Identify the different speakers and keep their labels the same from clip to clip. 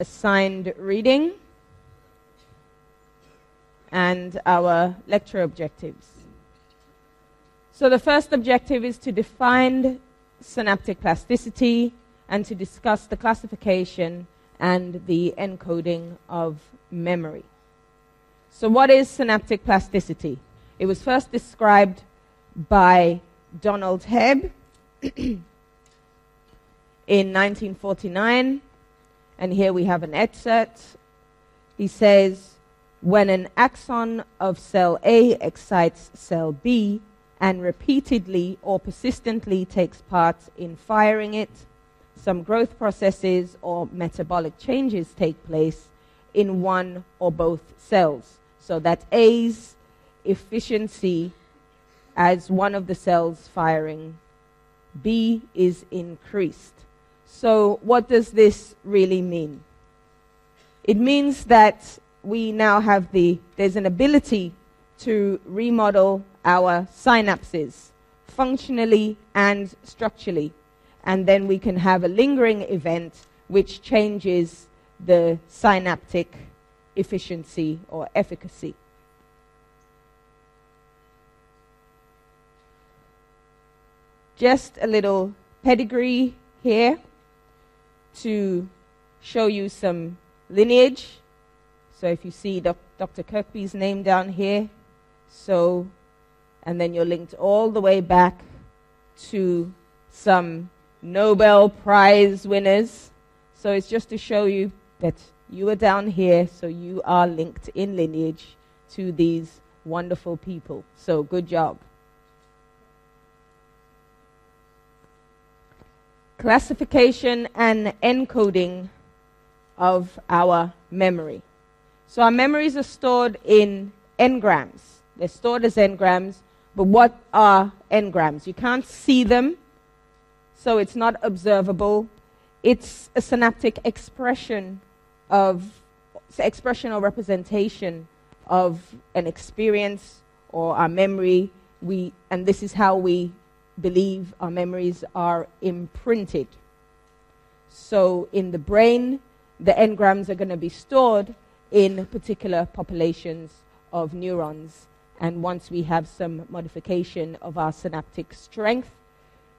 Speaker 1: assigned reading and our lecture objectives. So, the first objective is to define synaptic plasticity and to discuss the classification and the encoding of memory. So, what is synaptic plasticity? It was first described by Donald Hebb in 1949, and here we have an excerpt. He says, when an axon of cell A excites cell B and repeatedly or persistently takes part in firing it, some growth processes or metabolic changes take place in one or both cells. So that A's efficiency as one of the cells firing B is increased. So, what does this really mean? It means that we now have the, there's an ability to remodel our synapses functionally and structurally. And then we can have a lingering event which changes the synaptic efficiency or efficacy. Just a little pedigree here to show you some lineage. So if you see Dr. Kirkby's name down here, so, and then you're linked all the way back to some Nobel Prize winners. So it's just to show you that you are down here, so you are linked in lineage to these wonderful people. So good job. Classification and encoding of our memory. So our memories are stored in engrams. They're stored as engrams, but what are engrams? You can't see them, so it's not observable. It's a synaptic expression of expression or representation of an experience or our memory. We, and this is how we believe our memories are imprinted. So in the brain, the engrams are going to be stored in particular populations of neurons. And once we have some modification of our synaptic strength,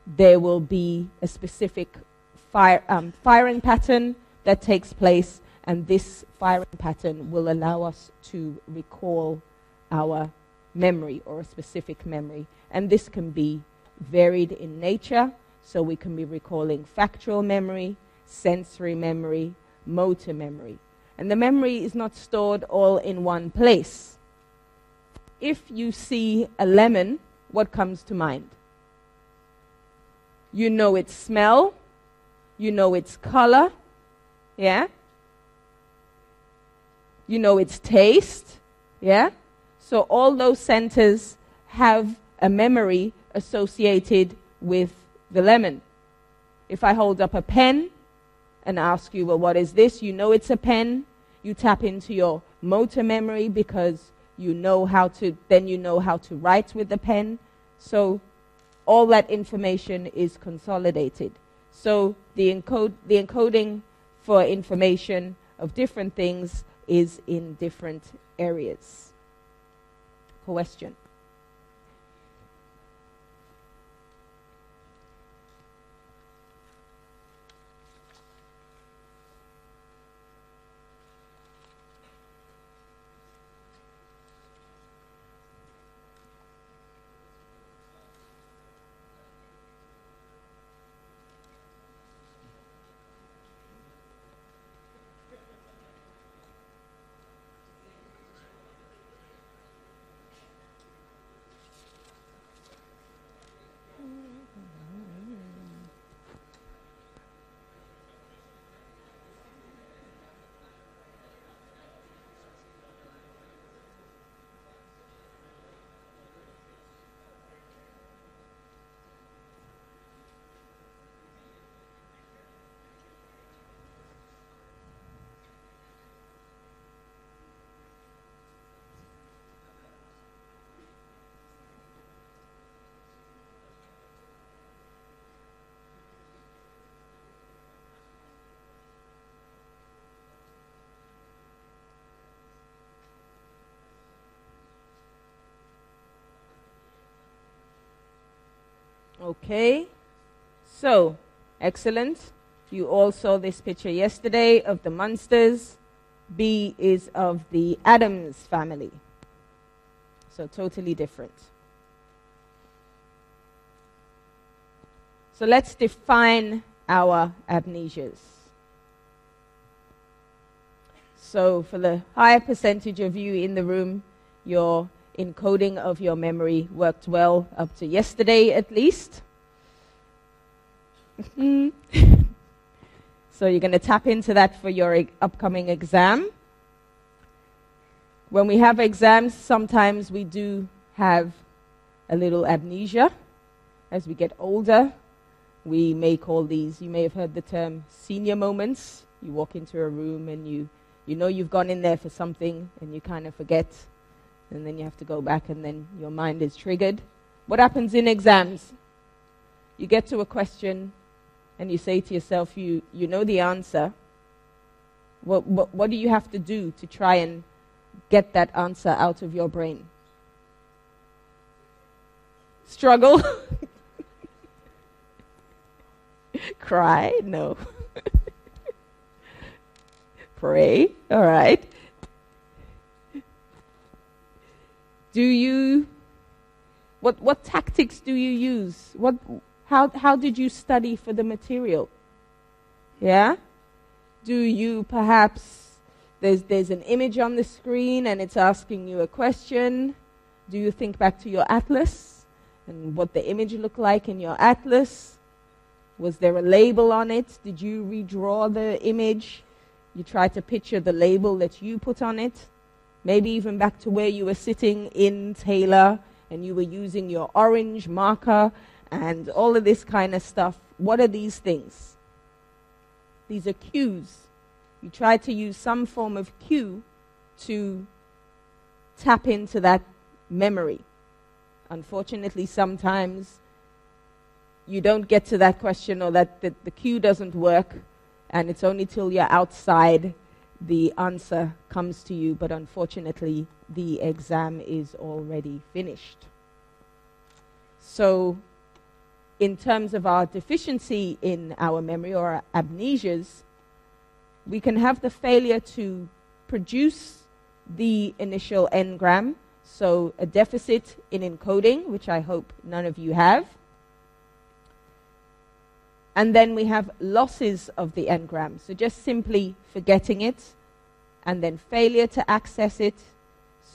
Speaker 1: there will be a specific fire, um, firing pattern that takes place, and this firing pattern will allow us to recall our memory or a specific memory. And this can be varied in nature, so we can be recalling factual memory, sensory memory, motor memory. And the memory is not stored all in one place. If you see a lemon, what comes to mind? You know its smell, you know its color, yeah? You know its taste, yeah? So all those centers have a memory associated with the lemon. If I hold up a pen and ask you, well, what is this? You know it's a pen. You tap into your motor memory because you know how to, then you know how to write with the pen. So all that information is consolidated. So the, encode, the encoding for information of different things is in different areas. Question. Okay. So, excellent. You all saw this picture yesterday of the Munsters. B is of the Addams family. So, totally different. So, let's define our amnesias. So, for the higher percentage of you in the room, your encoding of your memory worked well up to yesterday at least. Mm-hmm. so, you're going to tap into that for your e- upcoming exam. When we have exams, sometimes we do have a little amnesia as we get older. We may call these, you may have heard the term senior moments. You walk into a room and you, you know you've gone in there for something and you kind of forget, and then you have to go back and then your mind is triggered. What happens in exams? You get to a question and you say to yourself, you, you know the answer. What, what, what do you have to do to try and get that answer out of your brain? Struggle? Cry? No. Pray? All right. Do you what what tactics do you use? What how how did you study for the material? Yeah? Do you perhaps there's there's an image on the screen and it's asking you a question? Do you think back to your atlas and what the image looked like in your atlas? Was there a label on it? Did you redraw the image? You try to picture the label that you put on it? Maybe even back to where you were sitting in Taylor and you were using your orange marker and all of this kind of stuff. What are these things? These are cues. You try to use some form of cue to tap into that memory. Unfortunately, sometimes you don't get to that question or that the, the cue doesn't work, and it's only till you're outside the answer comes to you, but unfortunately, the exam is already finished. So, in terms of our deficiency in our memory or our amnesias, we can have the failure to produce the initial engram, so a deficit in encoding, which I hope none of you have. And then we have losses of the engram, so just simply forgetting it, and then failure to access it.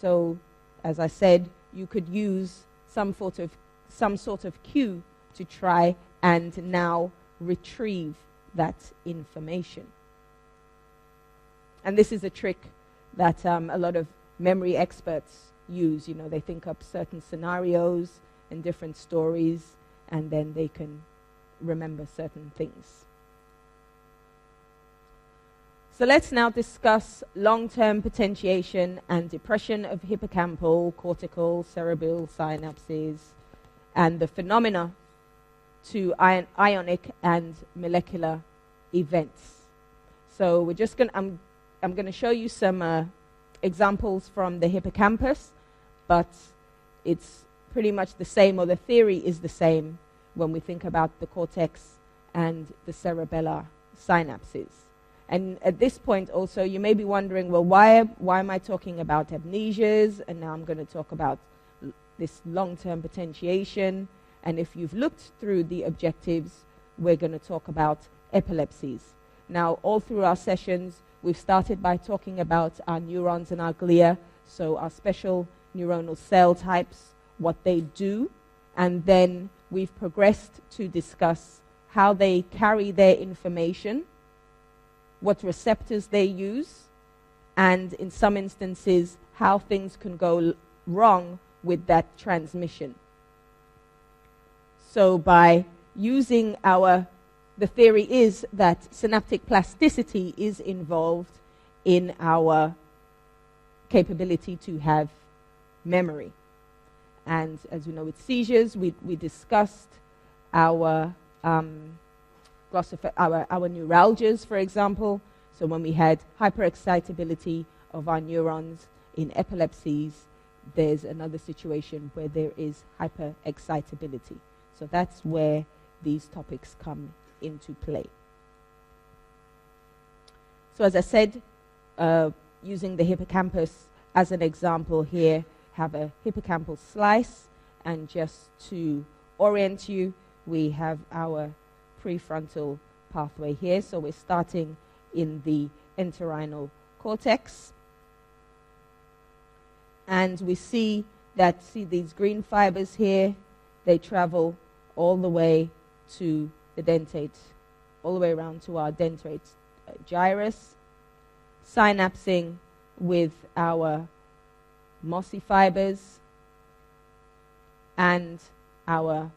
Speaker 1: So, as I said, you could use some sort of, some sort of cue to try and now retrieve that information. And this is a trick that um, a lot of memory experts use. You know, they think up certain scenarios and different stories, and then they can remember certain things. So let's now discuss long term potentiation and depression of hippocampal, cortical, cerebral synapses and the phenomena to ion- ionic and molecular events. So we're just going I'm, I'm going to show you some uh, examples from the hippocampus, but it's pretty much the same, or the theory is the same when we think about the cortex and the cerebellar synapses. And at this point, also, you may be wondering, well, why, why am I talking about amnesias? And now I'm going to talk about l- this long term potentiation. And if you've looked through the objectives, we're going to talk about epilepsies. Now, all through our sessions, we've started by talking about our neurons and our glia, so our special neuronal cell types, what they do, and then we've progressed to discuss how they carry their information, what receptors they use, and in some instances, how things can go wrong with that transmission. So, by using our, the theory is that synaptic plasticity is involved in our capability to have memory. And as you know, with seizures, we, we discussed our, um, our, our neuralgias, for example. So when we had hyperexcitability of our neurons in epilepsies, there's another situation where there is hyperexcitability. So that's where these topics come into play. So, as I said, uh, using the hippocampus as an example here, have a hippocampal slice, and just to orient you, we have our perforant pathway here. So, we're starting in the entorhinal cortex. And we see that, see these green fibers here, they travel all the way to the dentate, all the way around to our dentate gyrus, synapsing with our mossy fibers and our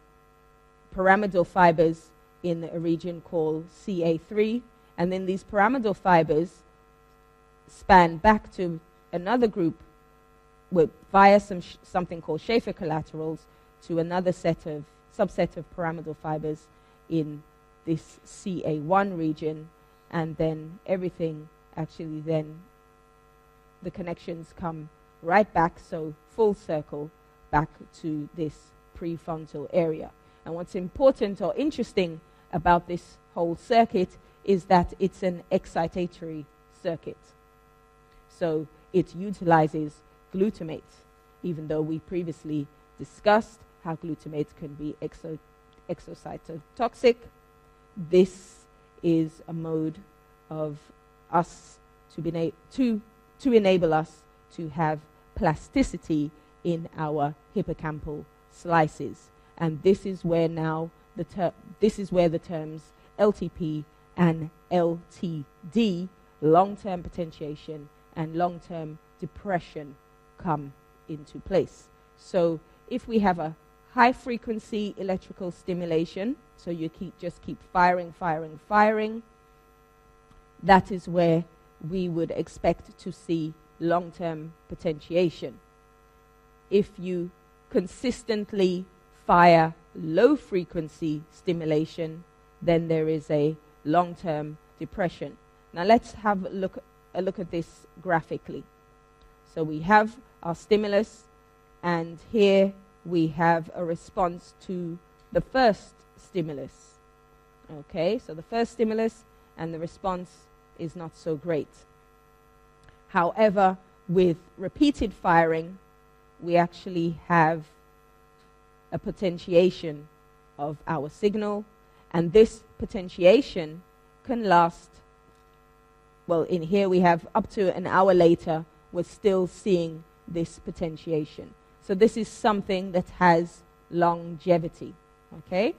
Speaker 1: pyramidal fibers in a region called CA3. And then these pyramidal fibers span back to another group with, via some sh- something called Schaffer collaterals to another set of subset of pyramidal fibers in this CA1 region, and then everything actually then the connections come right back, so full circle back to this prefrontal area. And what's important or interesting about this whole circuit is that it's an excitatory circuit. So it utilizes glutamate, even though we previously discussed how glutamate can be exo- exocytotoxic. This is a mode of us to, be na- to, to enable us to have plasticity in our hippocampal slices. And this is where now the ter- this is where the terms LTP and LTD, long-term potentiation and long-term depression, come into place. So if we have a high frequency electrical stimulation, so you keep just keep firing, firing, firing, that is where we would expect to see long term potentiation. If you consistently fire low frequency stimulation, then there is a long term depression. Now let's have a look, a look at this graphically. So we have our stimulus, and here we have a response to the first stimulus. Okay, so the first stimulus and the response is not so great. However, with repeated firing, we actually have a potentiation of our signal, and this potentiation can last. Well, in here we have up to an hour later, we're still seeing this potentiation. So, this is something that has longevity. Okay?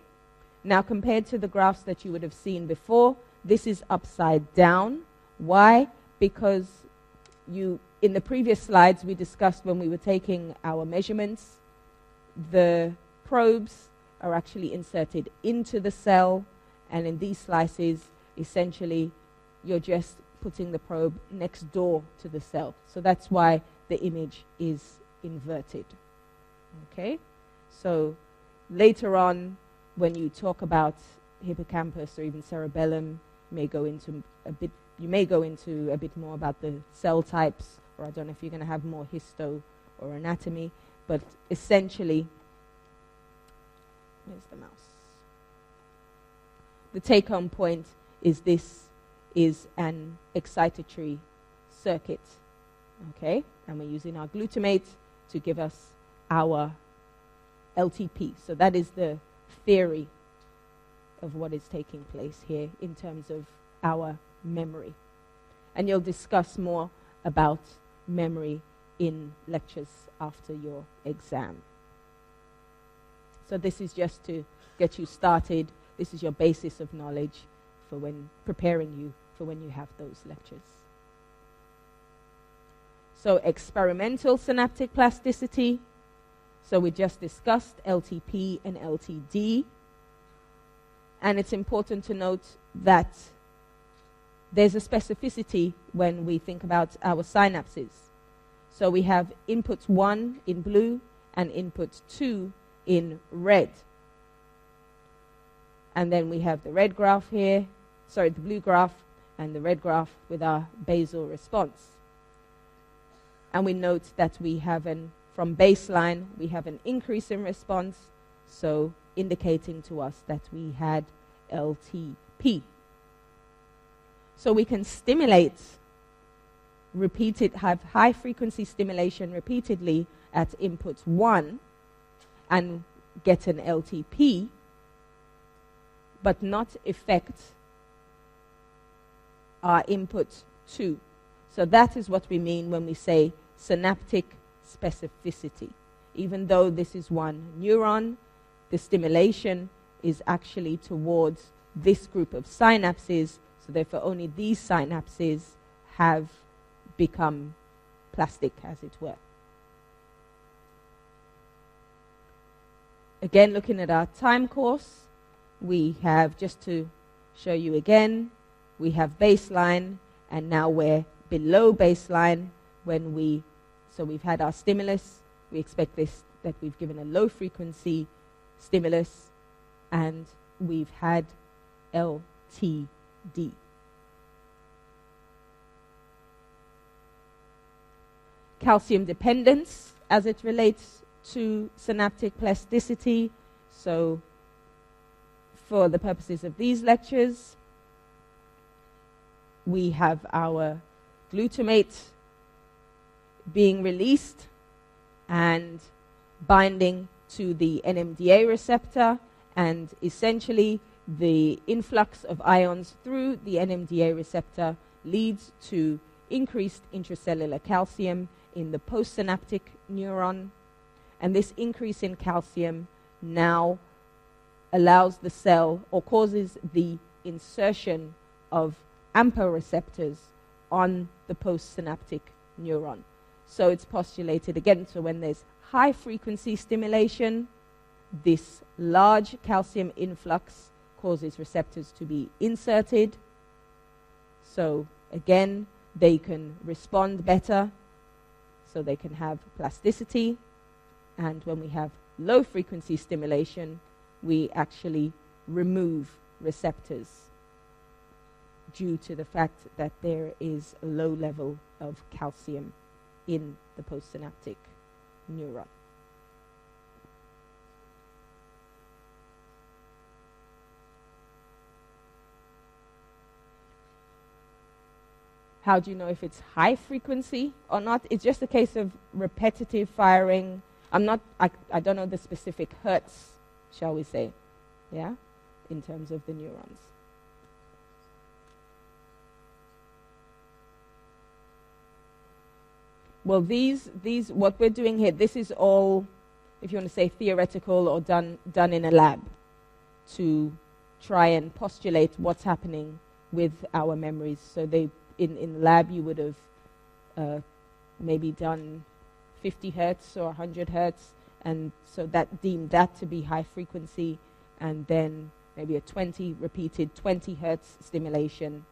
Speaker 1: Now, compared to the graphs that you would have seen before, this is upside down. Why? Because you, in the previous slides, we discussed when we were taking our measurements, the probes are actually inserted into the cell, and in these slices, essentially, you're just putting the probe next door to the cell. So that's why the image is inverted. Okay? So later on, when you talk about hippocampus or even cerebellum, you may go into a bit. You may go into a bit more about the cell types, or I don't know if you're going to have more histo or anatomy, but essentially, where's the mouse? The take-home point is this is an excitatory circuit, okay, and we're using our glutamate to give us our LTP. So that is the theory of what is taking place here in terms of our memory. And you'll discuss more about memory in lectures after your exam. So, this is just to get you started. This is your basis of knowledge for when preparing you for when you have those lectures. So, experimental synaptic plasticity. So, we just discussed LTP and LTD. And it's important to note that there's a specificity when we think about our synapses. So we have input 1 in blue and input 2 in red. And then we have the red graph here, sorry, the blue graph and the red graph with our basal response. And we note that we have an, from baseline, we have an increase in response. So indicating to us that we had LTP. So we can stimulate repeated, have high frequency stimulation repeatedly at input 1 and get an LTP, but not affect our input 2. So that is what we mean when we say synaptic specificity. Even though this is one neuron, the stimulation is actually towards this group of synapses, so therefore only these synapses have become plastic, as it were. Again, looking at our time course, we have, just to show you again, we have baseline, and now we're below baseline when we, so we've had our stimulus, we expect this, that we've given a low frequency stimulus, and we've had LTD. Calcium dependence as it relates to synaptic plasticity. So, for the purposes of these lectures, we have our glutamate being released and binding to the NMDA receptor, and essentially the influx of ions through the NMDA receptor leads to increased intracellular calcium in the postsynaptic neuron. And this increase in calcium now allows the cell or causes the insertion of AMPA receptors on the postsynaptic neuron. So it's postulated again. So when there's high frequency stimulation, this large calcium influx causes receptors to be inserted. So again, they can respond better, so they can have plasticity. And when we have low frequency stimulation, we actually remove receptors due to the fact that there is a low level of calcium in the postsynaptic neuron. How do you know if it's high frequency or not? It's just a case of repetitive firing. I'm not, I, I don't know the specific hertz, shall we say, yeah, in terms of the neurons. Well, these, these, what we're doing here, this is all, if you want to say theoretical or done, done in a lab to try and postulate what's happening with our memories. So they, in, in lab, you would have uh, maybe done 50 hertz or 100 hertz, and so that deemed that to be high frequency, and then maybe a 20 repeated 20 hertz stimulation.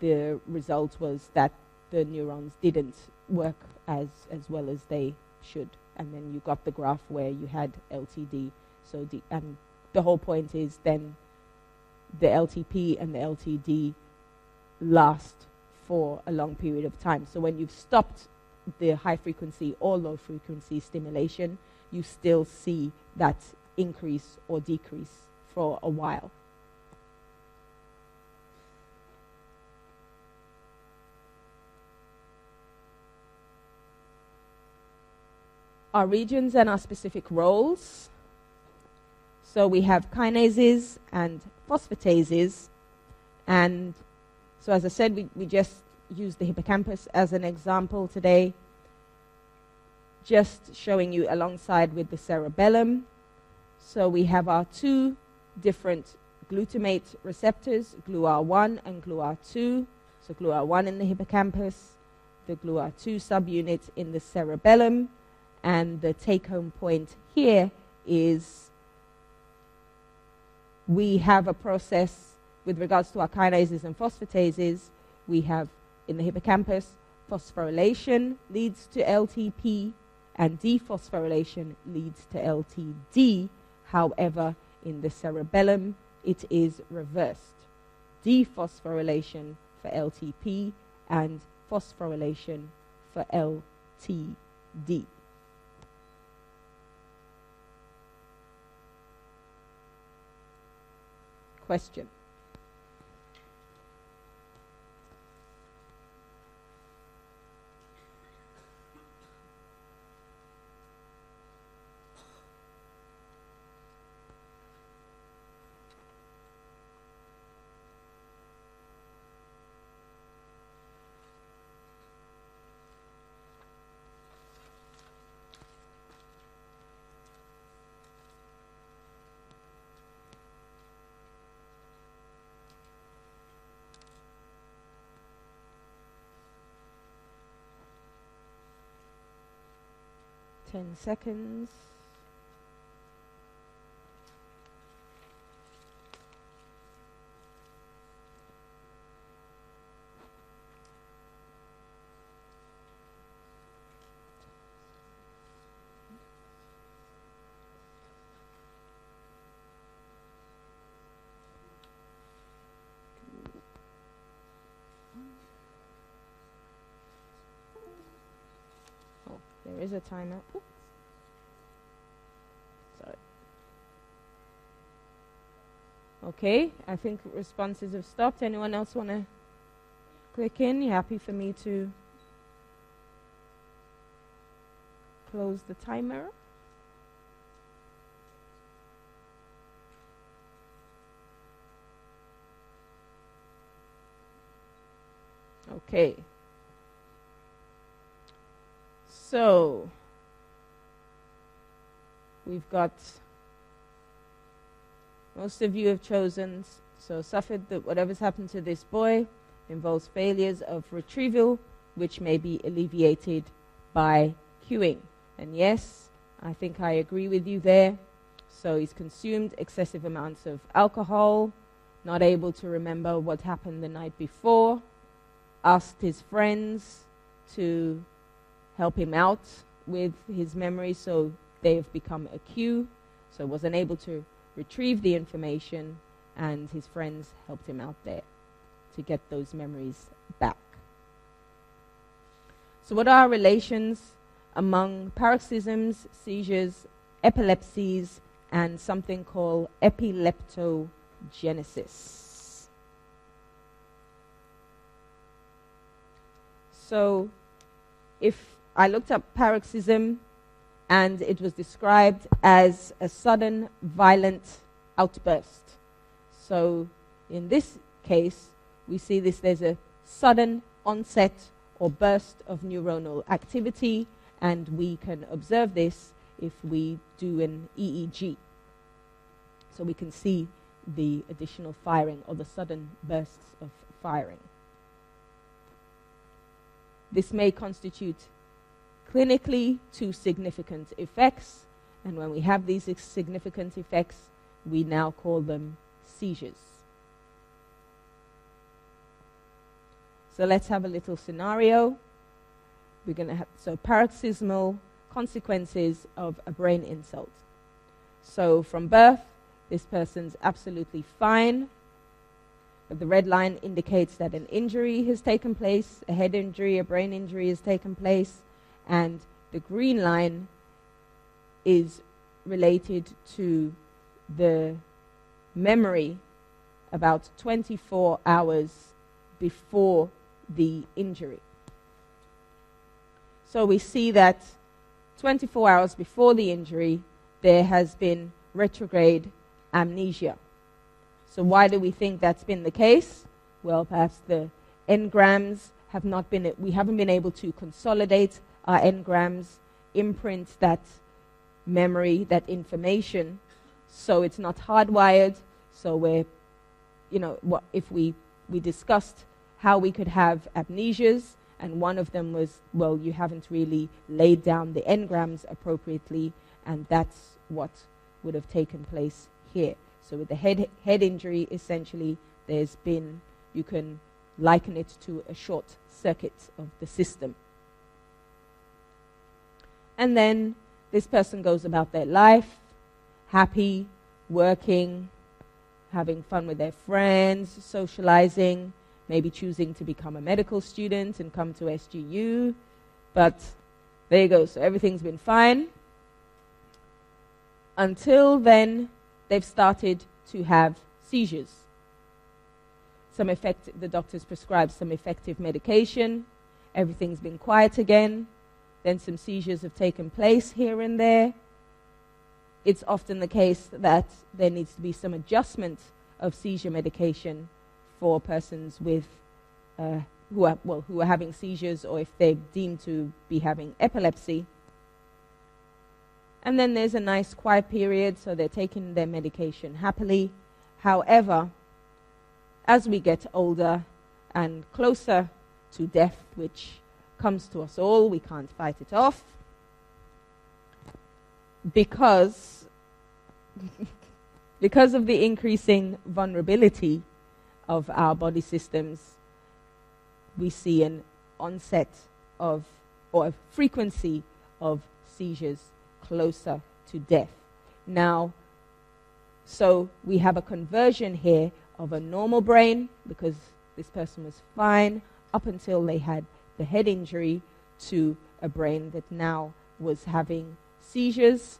Speaker 1: The result was that the neurons didn't work as, as well as they should. And then you got the graph where you had LTD. So and the whole point is then the LTP and the LTD last for a long period of time. So when you've stopped the high frequency or low frequency stimulation, you still see that increase or decrease for a while. our regions and our specific roles. So we have kinases and phosphatases. And so, as I said, we, we just used the hippocampus as an example today, just showing you alongside with the cerebellum. So we have our two different glutamate receptors, GLUR1 and GLUR2. So GLUR1 in the hippocampus, the GLUR2 subunit in the cerebellum. And the take home point here is we have a process with regards to our kinases and phosphatases. We have in the hippocampus, phosphorylation leads to LTP and dephosphorylation leads to LTD. However, in the cerebellum, it is reversed. Dephosphorylation for LTP and phosphorylation for LTD. question. Ten seconds. Oh, there is a timer. Oops. Sorry. Okay, I think responses have stopped. Anyone else want to click in? You happy for me to close the timer? Okay. So, we've got most of you have chosen, so suffered that whatever's happened to this boy involves failures of retrieval, which may be alleviated by cueing. And yes, I think I agree with you there. So he's consumed excessive amounts of alcohol, not able to remember what happened the night before, asked his friends to help him out with his memory, so they have become a cue. So was unable to retrieve the information, and his friends helped him out there to get those memories back. So, what are relations among paroxysms, seizures, epilepsies, and something called epileptogenesis? So, if I looked up paroxysm, and it was described as a sudden violent outburst. So, in this case, we see this there's a sudden onset or burst of neuronal activity, and we can observe this if we do an EEG. So, we can see the additional firing or the sudden bursts of firing. This may constitute clinically two significant effects, and when we have these significant effects, we now call them seizures. So let's have a little scenario. We're going to have so paroxysmal consequences of a brain insult. So from birth, this person's absolutely fine. But the red line indicates that an injury has taken place, a head injury, a brain injury has taken place, and the green line is related to the memory about 24 hours before the injury. So we see that 24 hours before the injury, there has been retrograde amnesia. So, why do we think that's been the case? Well, perhaps the engrams have not been, we haven't been able to consolidate our engrams, imprint that memory, that information, so it's not hardwired. So, we're, you know, what, if we, we discussed how we could have amnesias, and one of them was, well, you haven't really laid down the engrams appropriately, and that's what would have taken place here. So with the head head injury, essentially, there's been you can liken it to a short circuit of the system. And then this person goes about their life, happy, working, having fun with their friends, socializing, maybe choosing to become a medical student and come to SGU. But there you go. So everything's been fine. Until then, they've started to have seizures. Some effect, the doctors prescribe some effective medication. Everything's been quiet again. Then some seizures have taken place here and there. It's often the case that there needs to be some adjustment of seizure medication for persons with uh, who are well who are having seizures or if they're deemed to be having epilepsy. And then there's a nice quiet period, so they're taking their medication happily. However, as we get older and closer to death, which comes to us all, we can't fight it off. Because, because of the increasing vulnerability of our body systems, we see an onset of or a frequency of seizures closer to death. Now, so we have a conversion here of a normal brain because this person was fine up until they had the head injury to a brain that now was having seizures,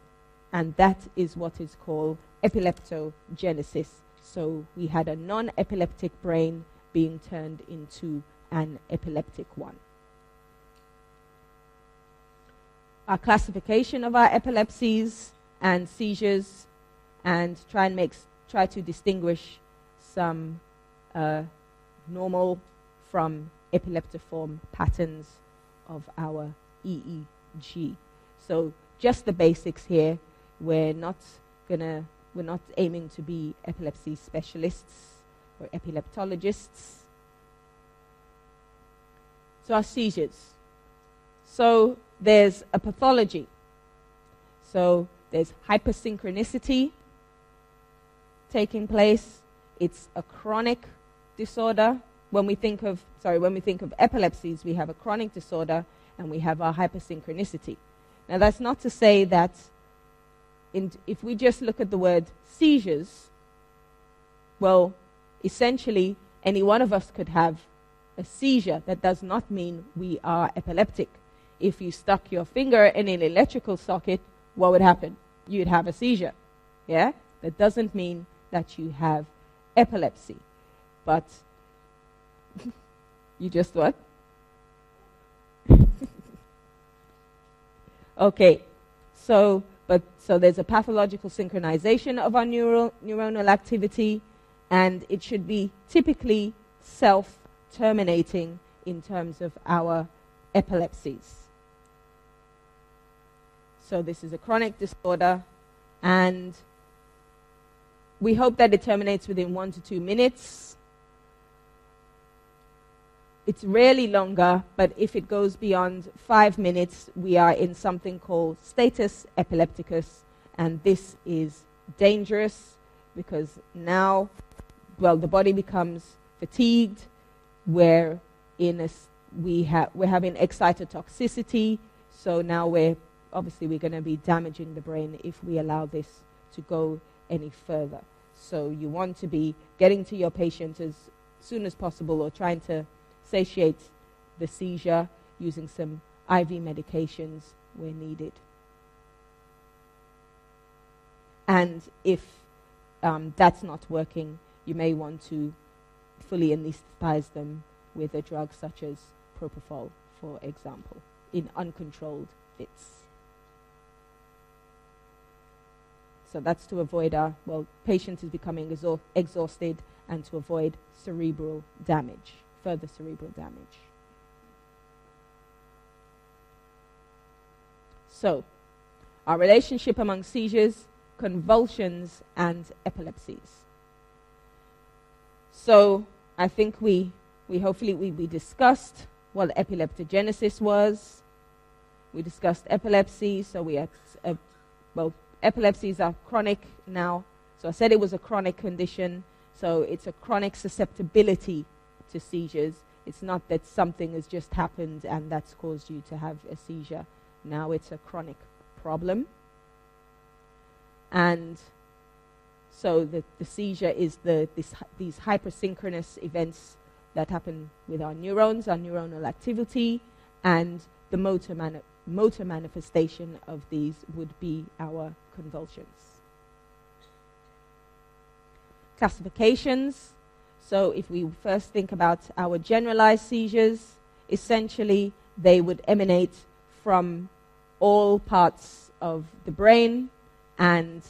Speaker 1: and that is what is called epileptogenesis. So we had a non epileptic brain being turned into an epileptic one. Our classification of our epilepsies and seizures, and try and make, try to distinguish some uh, normal from epileptiform patterns of our EEG. So just the basics here. We're not gonna we're not aiming to be epilepsy specialists or epileptologists. So our seizures. So there's a pathology. So there's hypersynchronicity taking place it's a chronic disorder. When we think of, sorry, when we think of epilepsies, we have a chronic disorder and we have our hypersynchronicity. Now, that's not to say that in, if we just look at the word seizures, well, essentially, any one of us could have a seizure. That does not mean we are epileptic. If you stuck your finger in an electrical socket, what would happen? You'd have a seizure. Yeah? That doesn't mean that you have epilepsy. But you just what? okay, so but so there's a pathological synchronization of our neural, neuronal activity, and it should be typically self-terminating in terms of our epilepsies. So this is a chronic disorder, and we hope that it terminates within one to two minutes. It's rarely longer, but if it goes beyond five minutes, we are in something called status epilepticus, and this is dangerous because now, well, the body becomes fatigued. We're in a, we ha- we're having excitotoxicity, so now we're obviously we're going to be damaging the brain if we allow this to go any further. So you want to be getting to your patient as soon as possible or trying to satiate the seizure using some IV medications where needed. And if um, that's not working, you may want to fully anesthetize them with a drug such as propofol, for example, in uncontrolled fits. So that's to avoid our, well, patient is becoming exha- exhausted and to avoid cerebral damage, further cerebral damage. So, our relationship among seizures, convulsions, and epilepsies. So, I think we, we hopefully we, we discussed what epileptogenesis was. We discussed epilepsy, so we had, uh, well, epilepsies are chronic now. So I said it was a chronic condition. So it's a chronic susceptibility to seizures. It's not that something has just happened and that's caused you to have a seizure. Now it's a chronic problem. And so the, the seizure is the, this, these hypersynchronous events that happen with our neurons, our neuronal activity, and the motor, mani- motor manifestation of these would be our convulsions. classifications. So, if we first think about our generalized seizures, essentially they would emanate from all parts of the brain and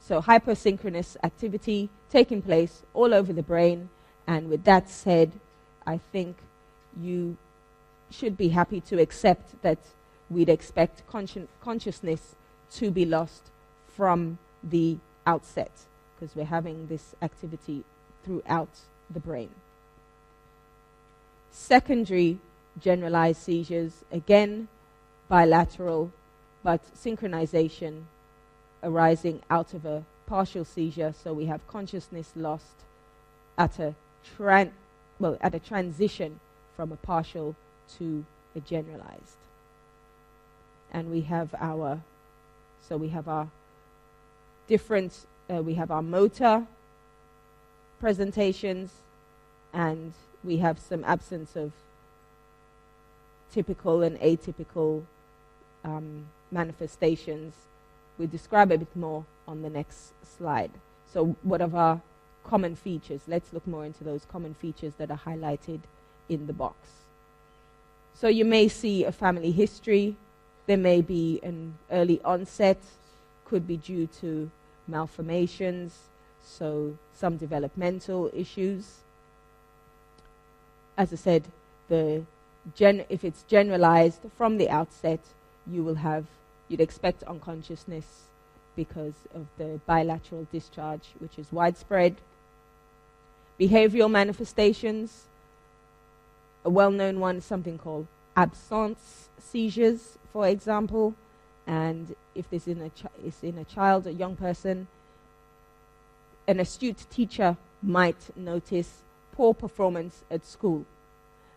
Speaker 1: so hypersynchronous activity taking place all over the brain. And with that said, I think you should be happy to accept that we'd expect consci- consciousness to be lost from the outset because we're having this activity throughout the brain. Secondary generalized seizures, again, bilateral, but synchronization arising out of a partial seizure. So we have consciousness lost at a tran- well at a transition from a partial to a generalized. And we have our so we have our different uh, we have our motor presentations and we have some absence of typical and atypical um, manifestations. We describe a bit more on the next slide. So, what are our common features? Let's look more into those common features that are highlighted in the box. So, you may see a family history. There may be an early onset, could be due to malformations, so some developmental issues. As I said, the gen- if it's generalized from the outset, you will have, you'd expect unconsciousness because of the bilateral discharge, which is widespread. Behavioral manifestations, a well known one is something called absence seizures, for example. And if this is in a, is in a child, a young person, an astute teacher might notice poor performance at school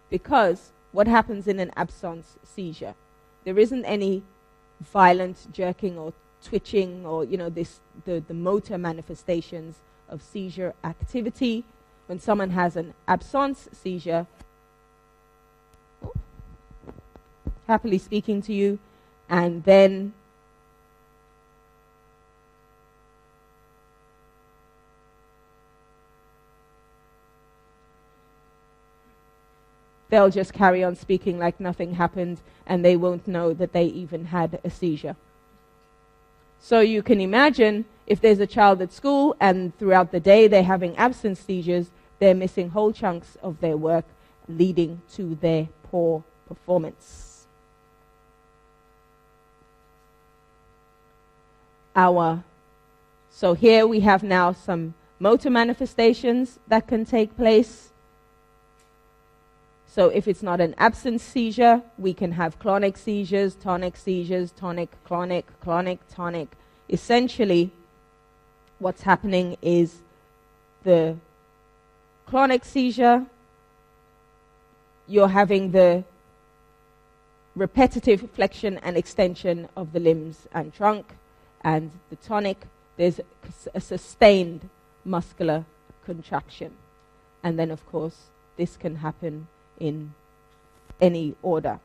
Speaker 1: because what happens in an absence seizure? There isn't any violent jerking or twitching or, you know, this, the, the motor manifestations of seizure activity. When someone has an absence seizure, happily speaking to you, and then they'll just carry on speaking like nothing happened and they won't know that they even had a seizure. So you can imagine if there's a child at school and throughout the day they're having absence seizures, they're missing whole chunks of their work, leading to their poor performance. Our so here we have now some motor manifestations that can take place so if it's not an absence seizure, we can have clonic seizures, tonic seizures, tonic, clonic, clonic, tonic. Essentially, what's happening is the clonic seizure, you're having the repetitive flexion and extension of the limbs and trunk, and the tonic, there's a sustained muscular contraction. And then, of course, this can happen in any order.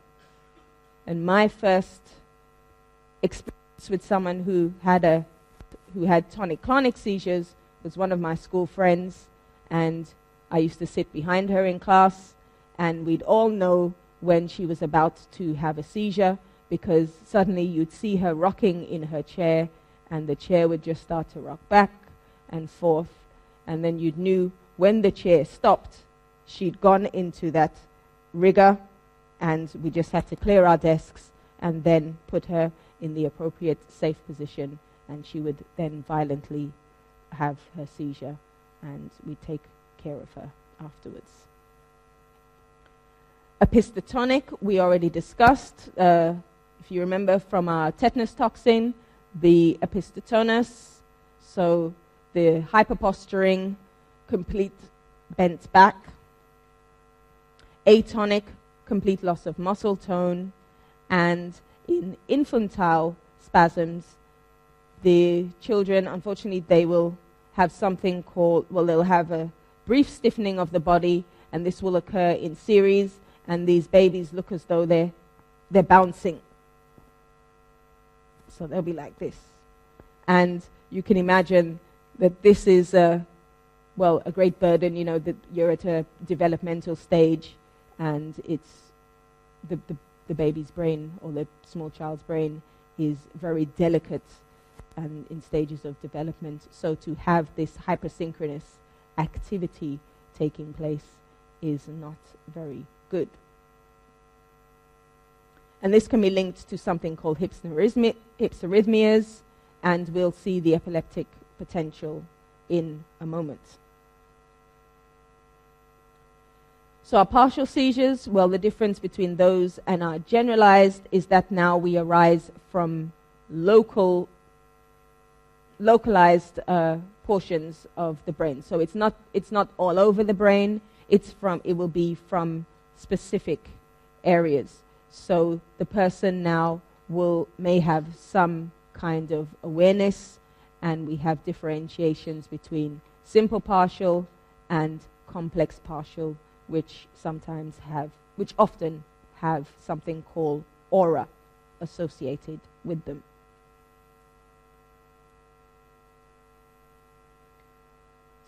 Speaker 1: And my first experience with someone who had a who had tonic-clonic seizures was one of my school friends, and I used to sit behind her in class, and we'd all know when she was about to have a seizure because suddenly you'd see her rocking in her chair, and the chair would just start to rock back and forth, and then you'd knew when the chair stopped she'd gone into that rigor, and we just had to clear our desks and then put her in the appropriate safe position, and she would then violently have her seizure, and we'd take care of her afterwards. Opisthotonic, we already discussed. Uh, if you remember from our tetanus toxin, the opisthotonus, so the hyperposturing, complete bent back, atonic, complete loss of muscle tone, and in infantile spasms, the children, unfortunately, they will have something called, well, they'll have a brief stiffening of the body, and this will occur in series, and these babies look as though they're, they're bouncing. So they'll be like this. And you can imagine that this is a, well, a great burden, you know, that you're at a developmental stage and it's the, the, the baby's brain or the small child's brain is very delicate and in stages of development. So to have this hypersynchronous activity taking place is not very good. And this can be linked to something called hypsarrhythmias, and we'll see the epileptic potential in a moment. So, our partial seizures, well, the difference between those and our generalized is that now we arise from local, localized uh, portions of the brain. So, it's not, it's not all over the brain, it's from, it will be from specific areas. So the person now will may have some kind of awareness, and we have differentiations between simple partial and complex partial, which sometimes have, which often have something called aura associated with them.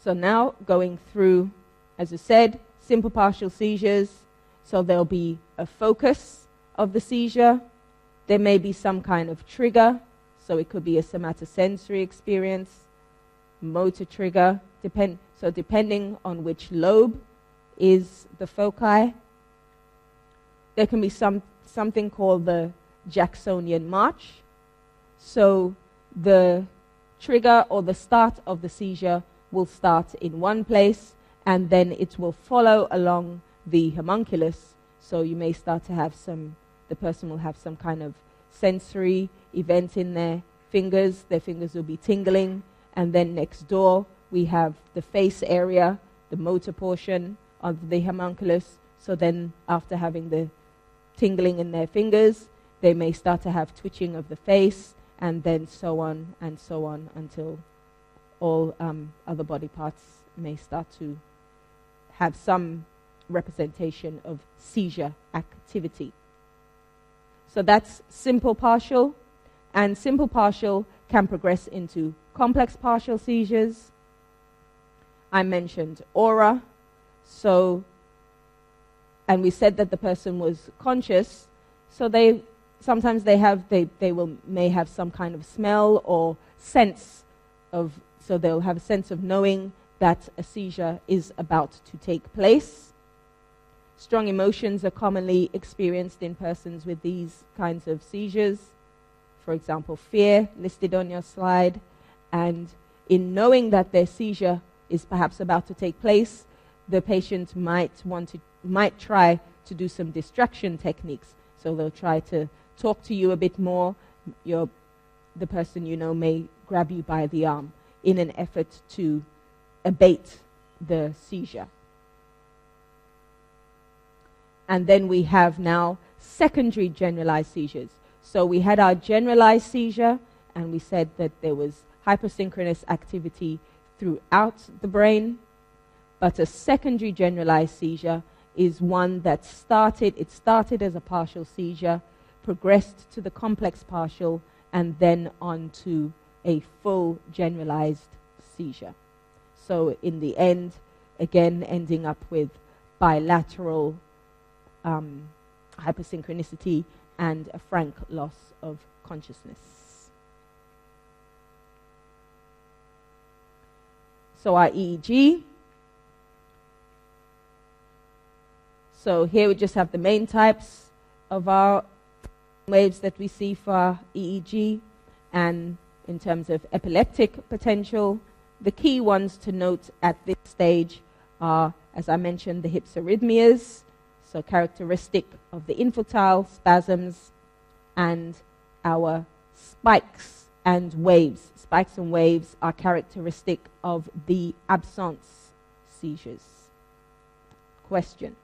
Speaker 1: So now going through, as I said, simple partial seizures. So there'll be a focus of the seizure. There may be some kind of trigger, so it could be a somatosensory experience, motor trigger, depend, so depending on which lobe is the foci. There can be some, something called the Jacksonian march. So the trigger or the start of the seizure will start in one place and then it will follow along the homunculus. So you may start to have some the person will have some kind of sensory event in their fingers. Their fingers will be tingling. And then next door, we have the face area, the motor portion of the homunculus. So then, after having the tingling in their fingers, they may start to have twitching of the face, and then so on and so on until all um, other body parts may start to have some representation of seizure activity. So that's simple partial. And simple partial can progress into complex partial seizures. I mentioned aura. So, and we said that the person was conscious. So they sometimes they have they, they will may have some kind of smell or sense of so they'll have a sense of knowing that a seizure is about to take place. Strong emotions are commonly experienced in persons with these kinds of seizures. For example, fear, listed on your slide. And in knowing that their seizure is perhaps about to take place, the patient might want to might try to do some distraction techniques. So they'll try to talk to you a bit more. Your, the person you know may grab you by the arm in an effort to abate the seizure. And then we have now secondary generalized seizures. So we had our generalized seizure, and we said that there was hypersynchronous activity throughout the brain. But a secondary generalized seizure is one that started, it started as a partial seizure, progressed to the complex partial, and then on to a full generalized seizure. So in the end, again, ending up with bilateral um, hypersynchronicity and a frank loss of consciousness. So our EEG. So here we just have the main types of our waves that we see for EEG and in terms of epileptic potential. The key ones to note at this stage are, as I mentioned, the hypsarrhythmias, so characteristic of the infantile spasms and our spikes and waves. Spikes and waves are characteristic of the absence seizures. Question.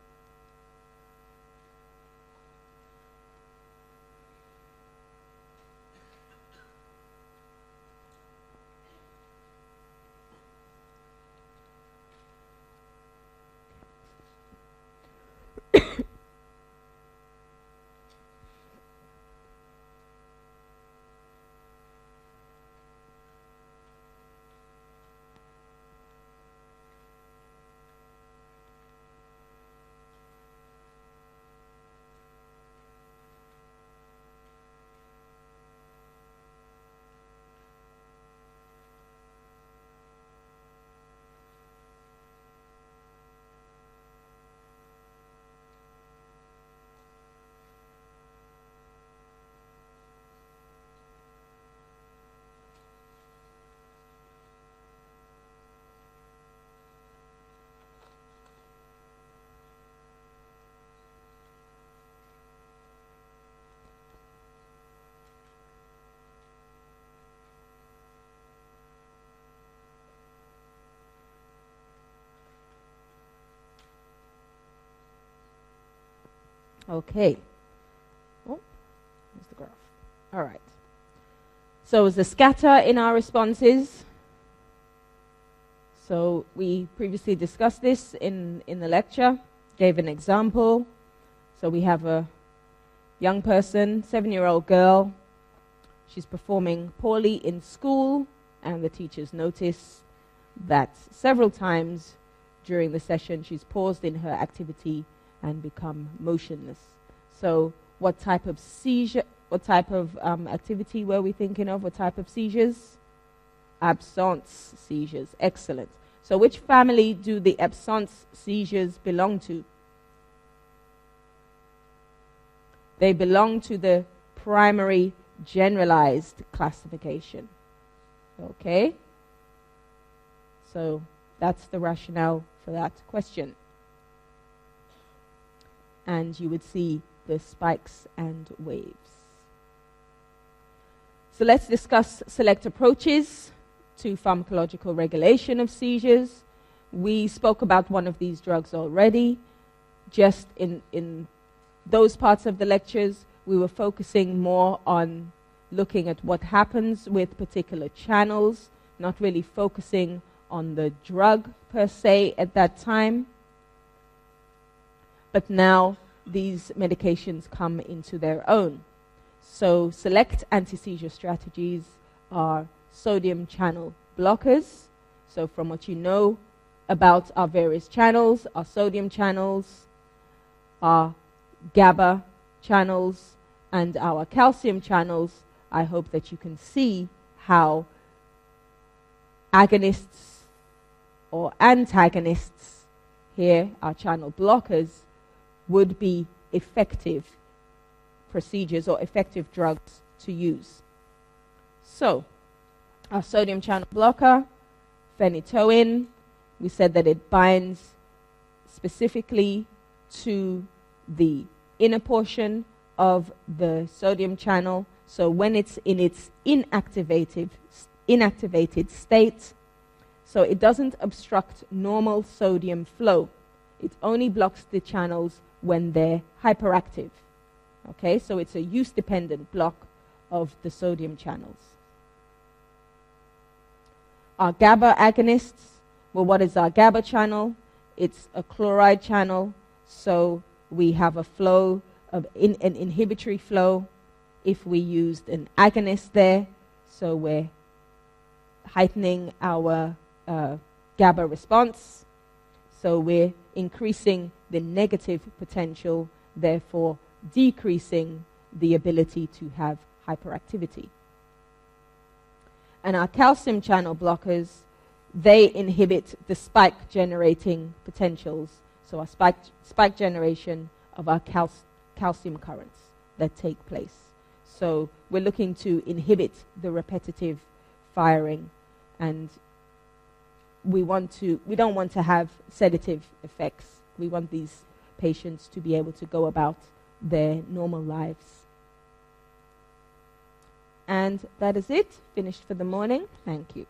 Speaker 1: Okay. Oh, there's the graph. All right. So, is the scatter in our responses? So, we previously discussed this in, in the lecture, gave an example. So, we have a young person, seven year old girl. She's performing poorly in school, and the teachers notice that several times during the session she's paused in her activity and become motionless. So, what type of seizure, what type of um, activity were we thinking of? What type of seizures? Absence seizures. Excellent. So, which family do the absence seizures belong to? They belong to the primary generalized classification. Okay? So, that's the rationale for that question. And you would see the spikes and waves. So let's discuss select approaches to pharmacological regulation of seizures. We spoke about one of these drugs already. Just in, in those parts of the lectures, we were focusing more on looking at what happens with particular channels, not really focusing on the drug per se at that time. But now these medications come into their own. So, select anti seizure strategies are sodium channel blockers. So, from what you know about our various channels, our sodium channels, our GABA channels, and our calcium channels, I hope that you can see how agonists or antagonists, here our channel blockers, would be effective procedures or effective drugs to use. So, our sodium channel blocker, phenytoin, we said that it binds specifically to the inner portion of the sodium channel. So when it's in its inactivated, inactivated state, so it doesn't obstruct normal sodium flow. It only blocks the channels when they're hyperactive. Okay, so it's a use dependent block of the sodium channels. Our GABA agonists, well, what is our GABA channel? It's a chloride channel, so we have a flow of in, an inhibitory flow if we used an agonist there, so we're heightening our uh, GABA response. So we're increasing the negative potential, therefore decreasing the ability to have hyperactivity. And our calcium channel blockers, they inhibit the spike generating potentials. So our spike, spike generation of our cal- calcium currents that take place. So we're looking to inhibit the repetitive firing and we want to we don't want to have sedative effects. We want these patients to be able to go about their normal lives. And that is it. Finished for the morning. Thank you.